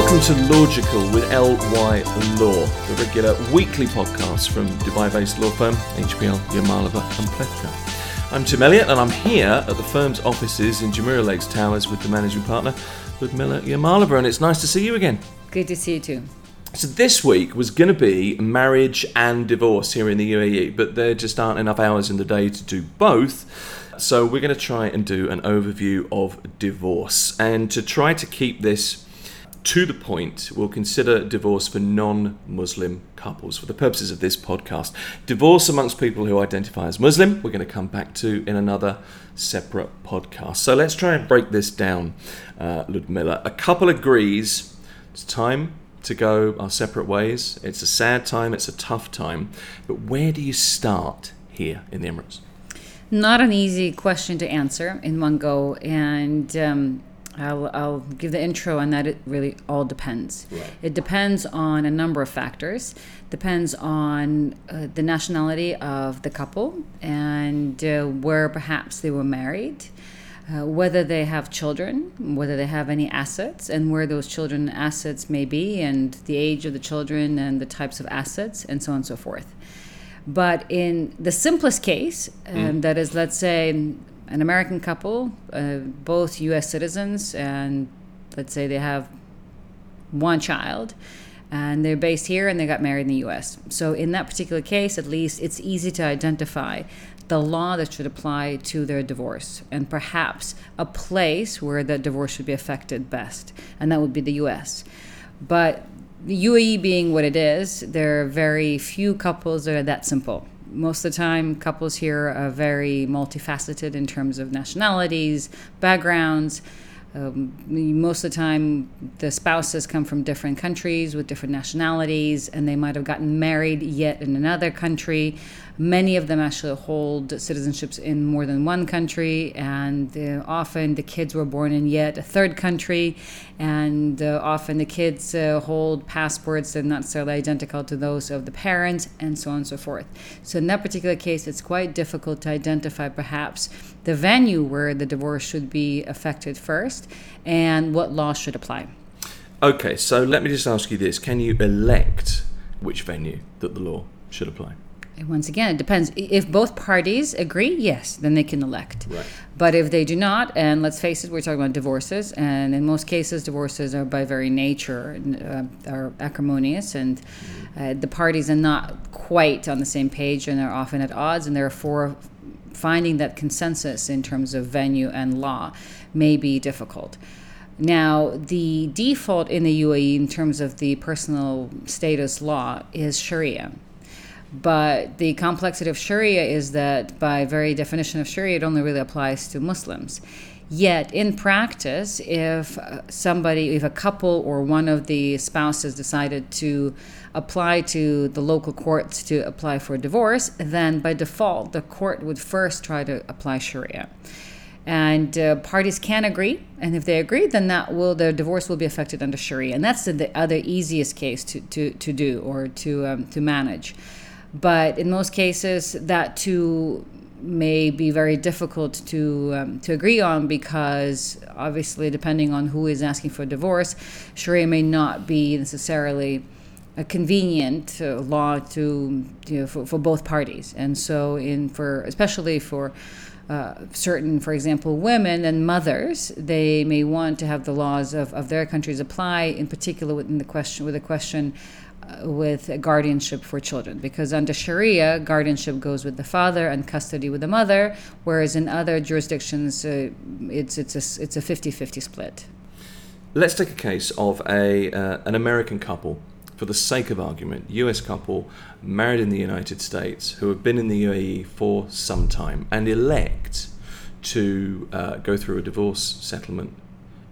Welcome to Logical with LY Law, the regular weekly podcast from Dubai based law firm HPL Yamalova and Plewka. I'm Tim Elliott and I'm here at the firm's offices in Jumeirah Lakes Towers with the managing partner, Ludmila Yamalova, and it's nice to see you again. Good to see you too. So this week was going to be marriage and divorce here in the UAE, but there just aren't enough hours in the day to do both. So we're going to try and do an overview of divorce. And to try to keep this to the point, we'll consider divorce for non Muslim couples for the purposes of this podcast. Divorce amongst people who identify as Muslim, we're going to come back to in another separate podcast. So let's try and break this down, uh, Ludmila. A couple agrees it's time to go our separate ways. It's a sad time, it's a tough time. But where do you start here in the Emirates? Not an easy question to answer in one go. And um, I'll, I'll give the intro on that. It really all depends. Right. It depends on a number of factors. Depends on uh, the nationality of the couple and uh, where perhaps they were married. Uh, whether they have children, whether they have any assets, and where those children assets may be, and the age of the children, and the types of assets, and so on and so forth. But in the simplest case, um, Mm. that is, let's say, an American couple, uh, both U.S. citizens, and let's say they have one child, and they're based here and they got married in the U.S. So in that particular case, at least, it's easy to identify the law that should apply to their divorce, and perhaps a place where the divorce should be affected best, and that would be the U.S. But the UAE being what it is, there are very few couples that are that simple. Most of the time, couples here are very multifaceted in terms of nationalities, backgrounds. Um, most of the time, the spouses come from different countries with different nationalities, and they might have gotten married yet in another country. Many of them actually hold citizenships in more than one country, and uh, often the kids were born in yet a third country, and uh, often the kids uh, hold passports that are not necessarily identical to those of the parents, and so on and so forth. So, in that particular case, it's quite difficult to identify perhaps the venue where the divorce should be affected first and what law should apply. Okay, so let me just ask you this can you elect which venue that the law should apply? Once again, it depends. If both parties agree, yes, then they can elect. Right. But if they do not, and let's face it, we're talking about divorces, and in most cases, divorces are by very nature uh, are acrimonious, and uh, the parties are not quite on the same page, and they're often at odds, and therefore, finding that consensus in terms of venue and law may be difficult. Now, the default in the UAE in terms of the personal status law is Sharia. But the complexity of Sharia is that, by very definition of Sharia, it only really applies to Muslims. Yet, in practice, if uh, somebody, if a couple or one of the spouses decided to apply to the local courts to apply for divorce, then by default, the court would first try to apply Sharia. And uh, parties can agree, and if they agree, then that will their divorce will be affected under Sharia, and that's the, the other easiest case to, to, to do or to um, to manage. But in most cases, that too may be very difficult to um, to agree on because obviously, depending on who is asking for divorce, Sharia may not be necessarily a convenient uh, law to you know, for, for both parties, and so in for especially for uh, certain, for example, women and mothers, they may want to have the laws of, of their countries apply, in particular within the question with the question with guardianship for children, because under Sharia, guardianship goes with the father and custody with the mother, whereas in other jurisdictions, uh, it's it's a it's a 50-50 split. Let's take a case of a uh, an American couple, for the sake of argument, US couple married in the United States who have been in the UAE for some time and elect to uh, go through a divorce settlement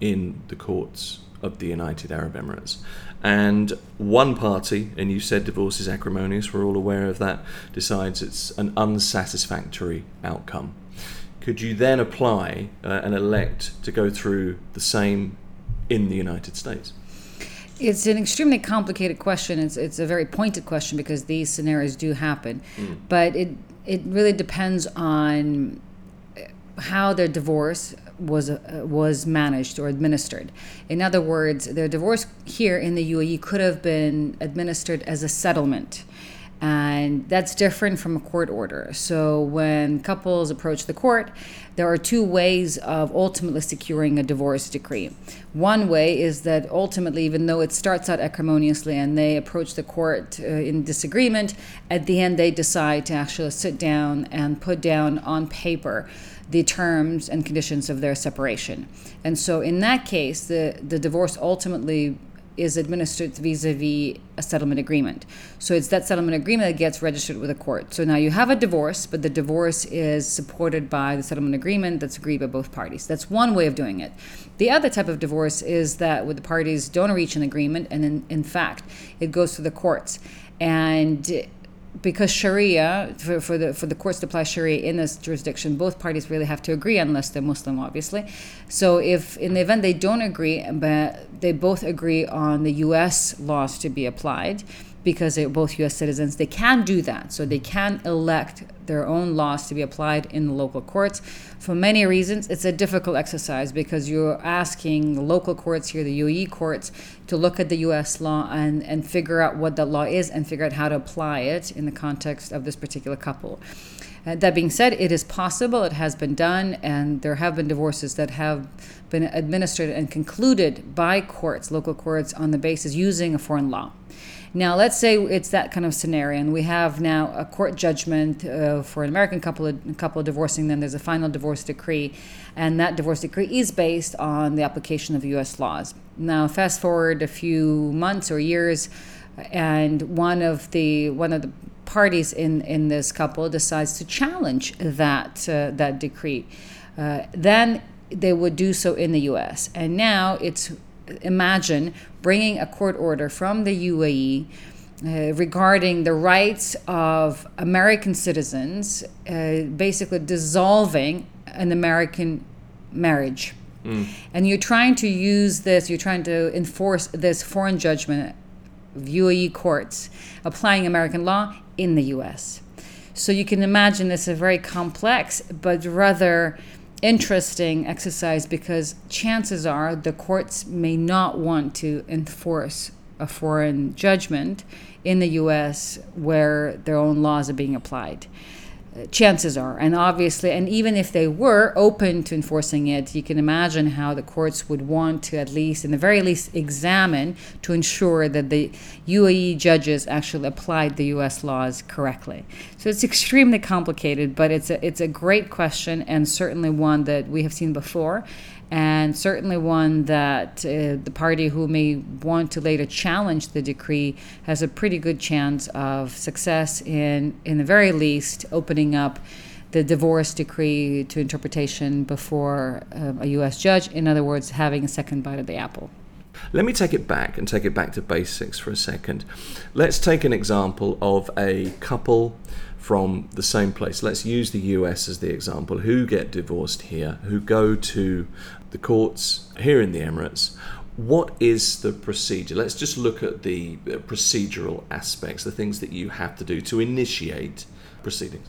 in the courts of the United Arab Emirates. And one party, and you said divorce is acrimonious, we're all aware of that, decides it's an unsatisfactory outcome. Could you then apply uh, and elect to go through the same in the United States? It's an extremely complicated question. It's it's a very pointed question because these scenarios do happen, but it it really depends on how their divorce was uh, was managed or administered. In other words, their divorce here in the UAE could have been administered as a settlement. And that's different from a court order. So, when couples approach the court, there are two ways of ultimately securing a divorce decree. One way is that ultimately, even though it starts out acrimoniously and they approach the court uh, in disagreement, at the end they decide to actually sit down and put down on paper the terms and conditions of their separation. And so, in that case, the, the divorce ultimately is administered vis-a-vis a settlement agreement. So it's that settlement agreement that gets registered with a court. So now you have a divorce, but the divorce is supported by the settlement agreement that's agreed by both parties. That's one way of doing it. The other type of divorce is that when the parties don't reach an agreement, and in, in fact, it goes to the courts. And because Sharia, for, for, the for the courts to apply Sharia in this jurisdiction, both parties really have to agree, unless they're Muslim, obviously. So, if in the event they don't agree, but they both agree on the U.S. laws to be applied, because they're both U.S. citizens, they can do that. So they can elect their own laws to be applied in the local courts. For many reasons, it's a difficult exercise because you're asking the local courts here, the UAE courts, to look at the U.S. law and, and figure out what that law is and figure out how to apply it in the context of this particular couple. Uh, that being said, it is possible, it has been done, and there have been divorces that have been administered and concluded by courts, local courts, on the basis using a foreign law. Now, let's say it's that kind of scenario, and we have now a court judgment uh, for an American couple, a couple divorcing them. There's a final divorce decree, and that divorce decree is based on the application of U.S. laws. Now, fast forward a few months or years, and one of the one of the parties in in this couple decides to challenge that uh, that decree. Uh, then they would do so in the U.S. And now it's imagine bringing a court order from the UAE uh, regarding the rights of American citizens, uh, basically dissolving an American marriage. Mm. And you're trying to use this, you're trying to enforce this foreign judgment UAE courts applying American law in the US. So you can imagine this is a very complex but rather interesting exercise because chances are the courts may not want to enforce a foreign judgment in the US where their own laws are being applied chances are. And obviously, and even if they were open to enforcing it, you can imagine how the courts would want to, at least, in the very least, examine to ensure that the UAE judges actually applied the US laws correctly. So it's extremely complicated, but it's a, it's a great question and certainly one that we have seen before and certainly one that uh, the party who may want to later challenge the decree has a pretty good chance of success in, in the very least, opening up the divorce decree to interpretation before um, a U.S. judge. In other words, having a second bite of the apple. Let me take it back and take it back to basics for a second. Let's take an example of a couple from the same place. Let's use the US as the example, who get divorced here, who go to the courts here in the Emirates. What is the procedure? Let's just look at the uh, procedural aspects, the things that you have to do to initiate proceedings.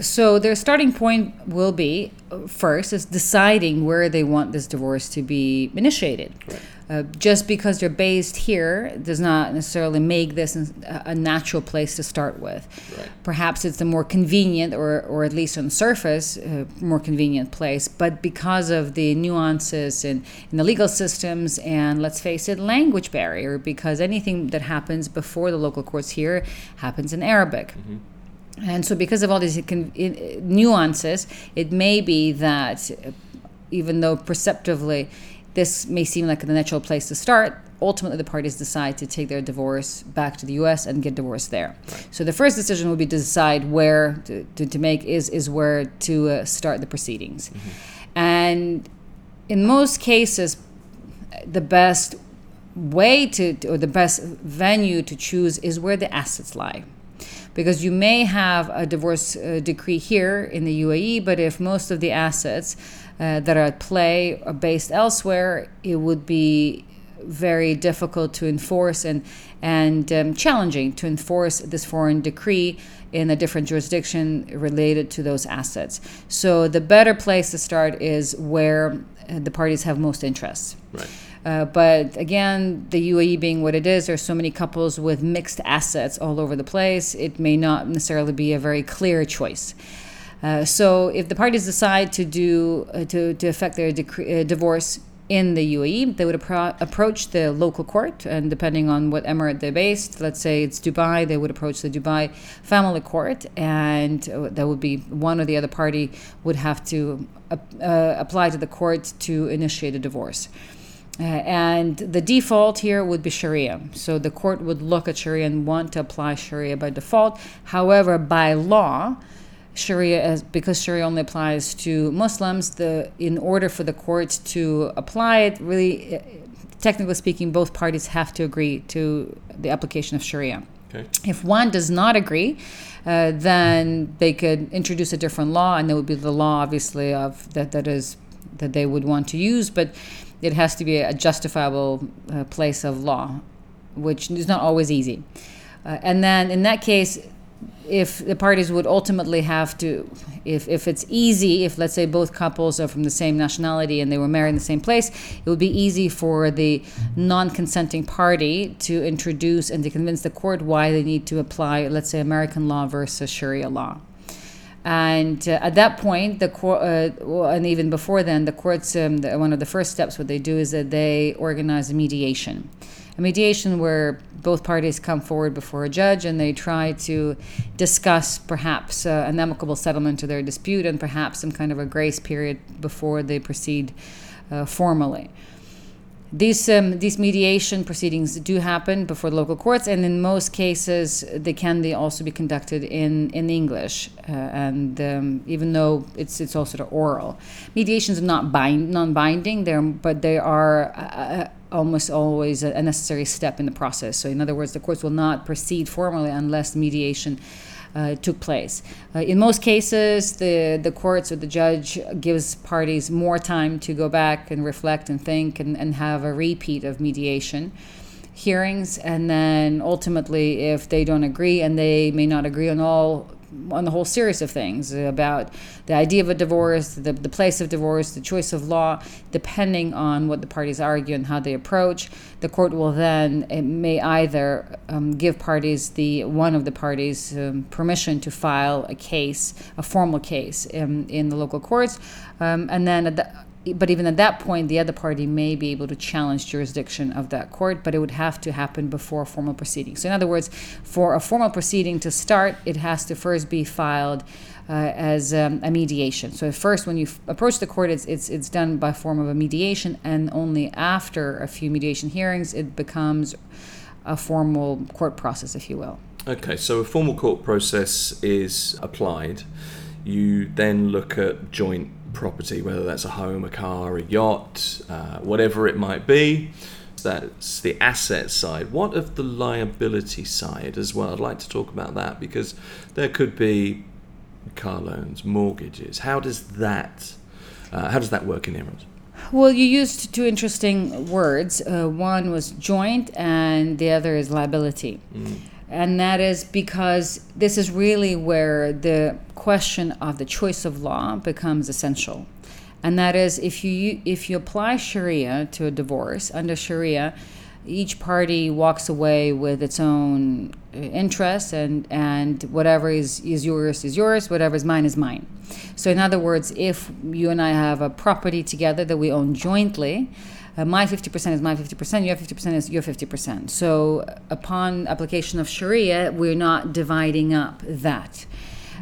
So their starting point will be first is deciding where they want this divorce to be initiated. Right. Uh, just because they're based here does not necessarily make this a natural place to start with. Right. Perhaps it's a more convenient, or, or at least on surface, a more convenient place. But because of the nuances in, in the legal systems and, let's face it, language barrier, because anything that happens before the local courts here happens in Arabic. Mm-hmm. And so, because of all these nuances, it may be that even though perceptively this may seem like the natural place to start. Ultimately, the parties decide to take their divorce back to the U.S. and get divorced there. Right. So the first decision will be to decide where to, to, to make is is where to uh, start the proceedings, mm-hmm. and in most cases, the best way to or the best venue to choose is where the assets lie because you may have a divorce uh, decree here in the UAE, but if most of the assets uh, that are at play are based elsewhere, it would be very difficult to enforce and and um, challenging to enforce this foreign decree in a different jurisdiction related to those assets. So the better place to start is where uh, the parties have most interests. Right. Uh, but again, the UAE being what it is, there's so many couples with mixed assets all over the place. It may not necessarily be a very clear choice. Uh, so if the parties decide to do uh, to to effect their decree, uh, divorce in the UAE, they would appro- approach the local court, and depending on what emirate they're based, let's say it's Dubai, they would approach the Dubai family court, and uh, that would be one or the other party would have to uh, apply to the court to initiate a divorce. Uh, and the default here would be Sharia. So the court would look at Sharia and want to apply Sharia by default. However, by law, Sharia, as, because Sharia only applies to Muslims, the in order for the court to apply it, really, uh, technically speaking, both parties have to agree to the application of Sharia. Okay. If one does not agree, uh, then they could introduce a different law, and there would be the law, obviously, of that that is that they would want to use, but it has to be a justifiable uh, place of law, which is not always easy. Uh, and then in that case, if the parties would ultimately have to, if, if it's easy, if let's say both couples are from the same nationality and they were married in the same place, it would be easy for the non consenting party to introduce and to convince the court why they need to apply, let's say, American law versus Sharia law. And uh, at that point, the court, uh, and even before then, the courts, um, the, one of the first steps, what they do is that they organize a mediation. A mediation where both parties come forward before a judge and they try to discuss perhaps uh, an amicable settlement to their dispute and perhaps some kind of a grace period before they proceed uh, formally. These um, these mediation proceedings do happen before the local courts, and in most cases, they can they also be conducted in in English. Uh, and um, even though it's it's also oral, mediations are not bind non-binding. They're but they are. Uh, almost always a necessary step in the process. So, in other words, the courts will not proceed formally unless mediation uh, took place. Uh, in most cases, the, the courts or the judge gives parties more time to go back and reflect and think and, and have a repeat of mediation hearings. And then ultimately, if they don't agree, and they may not agree on all on the whole series of things about the idea of a divorce, the, the place of divorce, the choice of law, depending on what the parties argue and how they approach. The court will then it may either um, give parties the one of the parties um, permission to file a case, a formal case in, in the local courts, um, and then at the but even at that point, the other party may be able to challenge jurisdiction of that court, but it would have to happen before a formal proceeding. So, in other words, for a formal proceeding to start, it has to first be filed uh, as um, a mediation. So, first, when you f- approach the court, it's, it's, it's done by form of a mediation, and only after a few mediation hearings, it becomes a formal court process, if you will. Okay, so a formal court process is applied. You then look at joint property, whether that's a home, a car, a yacht, uh, whatever it might be. That's the asset side. What of the liability side as well? I'd like to talk about that because there could be car loans, mortgages. How does that uh, how does that work in Emirates? Well, you used two interesting words. Uh, one was joint, and the other is liability. Mm and that is because this is really where the question of the choice of law becomes essential. And that is if you if you apply sharia to a divorce under sharia each party walks away with its own interest and and whatever is is yours is yours whatever is mine is mine. So in other words if you and i have a property together that we own jointly uh, my 50% is my 50%, your 50% is your 50%. So upon application of Sharia, we're not dividing up that.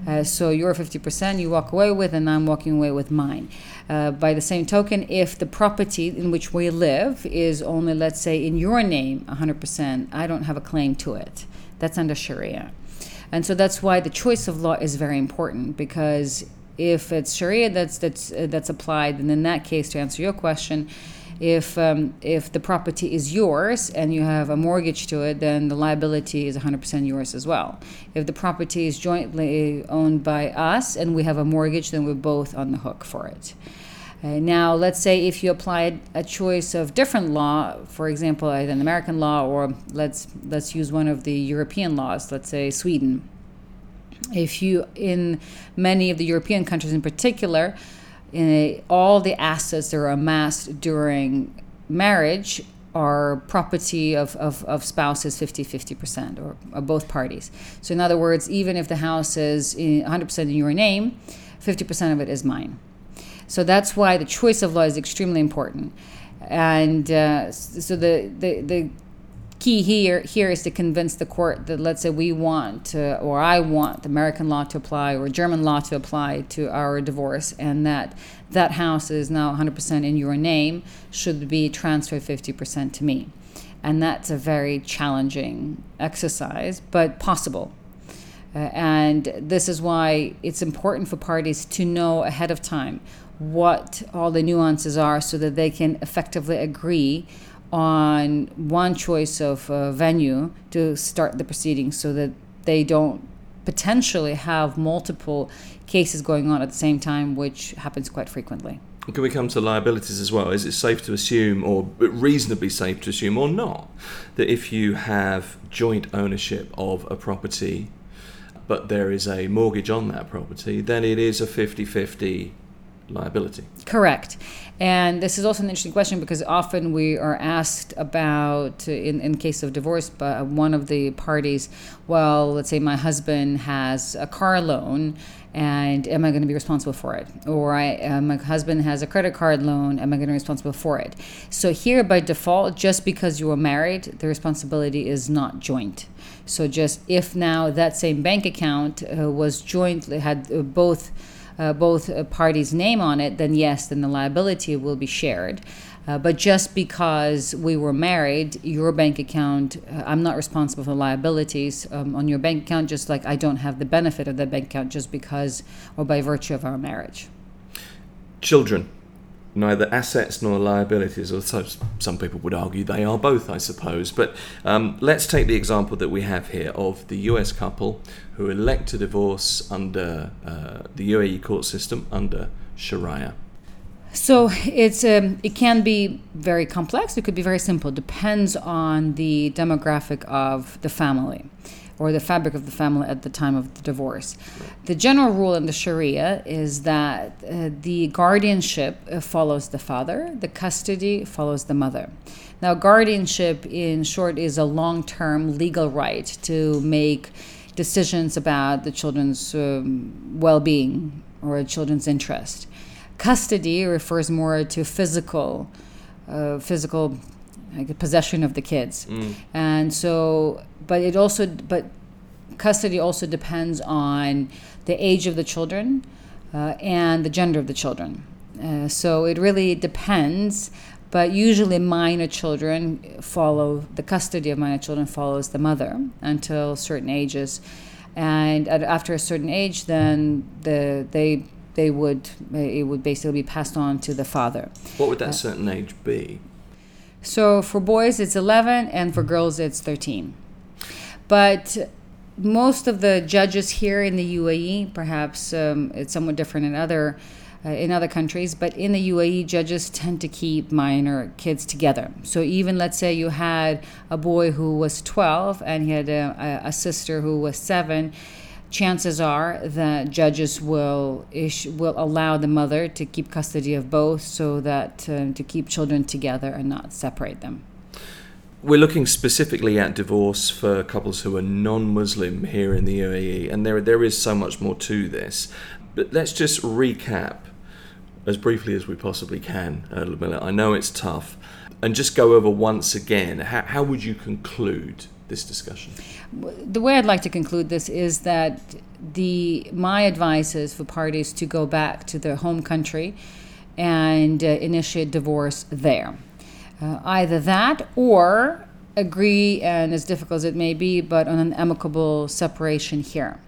Uh, so your 50% you walk away with, and I'm walking away with mine. Uh, by the same token, if the property in which we live is only, let's say, in your name 100%, I don't have a claim to it. That's under Sharia. And so that's why the choice of law is very important because if it's Sharia that's that's uh, that's applied, then in that case, to answer your question, if um, if the property is yours and you have a mortgage to it, then the liability is 100% yours as well. If the property is jointly owned by us and we have a mortgage, then we're both on the hook for it. Uh, now, let's say if you applied a choice of different law, for example, either an American law, or let's let's use one of the European laws, let's say Sweden. If you, in many of the European countries in particular, uh, all the assets that are amassed during marriage are property of, of, of spouses 50 50% or, or both parties. So, in other words, even if the house is 100% in your name, 50% of it is mine. So that's why the choice of law is extremely important. And uh, so the, the, the key here here is to convince the court that let's say we want to, or I want American law to apply or German law to apply to our divorce, and that that house is now 100% in your name should be transferred 50% to me, and that's a very challenging exercise, but possible. Uh, and this is why it's important for parties to know ahead of time what all the nuances are so that they can effectively agree on one choice of uh, venue to start the proceedings so that they don't potentially have multiple cases going on at the same time, which happens quite frequently. Can we come to liabilities as well? Is it safe to assume, or reasonably safe to assume, or not, that if you have joint ownership of a property, but there is a mortgage on that property, then it is a 50 50 liability. Correct. And this is also an interesting question because often we are asked about, in, in case of divorce, by one of the parties, well, let's say my husband has a car loan and am I going to be responsible for it? Or I, uh, my husband has a credit card loan, am I going to be responsible for it? So here, by default, just because you are married, the responsibility is not joint. So just if now that same bank account uh, was jointly had uh, both uh, both uh, parties' name on it, then yes, then the liability will be shared. Uh, but just because we were married, your bank account, uh, I'm not responsible for liabilities um, on your bank account, just like I don't have the benefit of that bank account just because or by virtue of our marriage. Children neither assets nor liabilities, or so some people would argue they are both, I suppose. But um, let's take the example that we have here of the US couple who elect to divorce under uh, the UAE court system under Sharia. So it's um, it can be very complex. It could be very simple. Depends on the demographic of the family or the fabric of the family at the time of the divorce. The general rule in the Sharia is that uh, the guardianship uh, follows the father, the custody follows the mother. Now, guardianship, in short, is a long term legal right to make decisions about the children's um, well being or children's interest. Custody refers more to physical. Uh, physical like possession of the kids mm. and so but it also but custody also depends on the age of the children uh, and the gender of the children. Uh, so it really depends but usually minor children follow the custody of minor children follows the mother until certain ages. And at, after a certain age then the they they would it would basically be passed on to the father. What would that uh, certain age be? So for boys, it's 11, and for girls, it's 13. But most of the judges here in the UAE, perhaps um, it's somewhat different in other uh, in other countries, but in the UAE, judges tend to keep minor kids together. So even let's say you had a boy who was 12 and he had a, a sister who was seven chances are that judges will issue, will allow the mother to keep custody of both so that um, to keep children together and not separate them. We're looking specifically at divorce for couples who are non-Muslim here in the UAE, and there there is so much more to this. But let's just recap as briefly as we possibly can, uh, I know it's tough, and just go over once again. How, how would you conclude this discussion? The way I'd like to conclude this is that the my advice is for parties to go back to their home country and uh, initiate divorce there. Uh, either that or agree, and as difficult as it may be, but on an amicable separation here.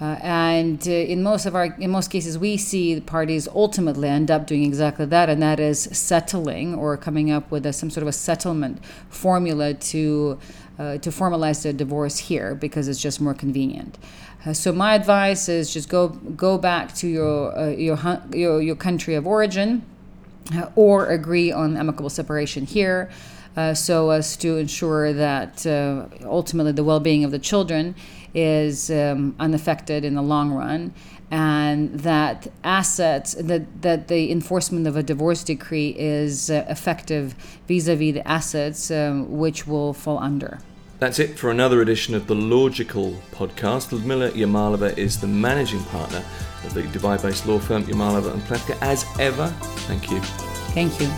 Uh, and uh, in most of our, in most cases, we see the parties ultimately end up doing exactly that, and that is settling or coming up with a, some sort of a settlement formula to uh, to formalize the divorce here because it's just more convenient. Uh, so my advice is just go go back to your uh, your, your your country of origin, or agree on amicable separation here. Uh, so as to ensure that uh, ultimately the well-being of the children is um, unaffected in the long run and that assets that, that the enforcement of a divorce decree is uh, effective vis-a-vis the assets um, which will fall under that's it for another edition of the Logical podcast. Ludmila Yamalova is the managing partner of the Dubai-based law firm Yamalova and Plewka. As ever, thank you. Thank you.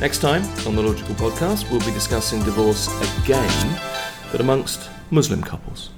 Next time on the Logical podcast, we'll be discussing divorce again, but amongst Muslim couples.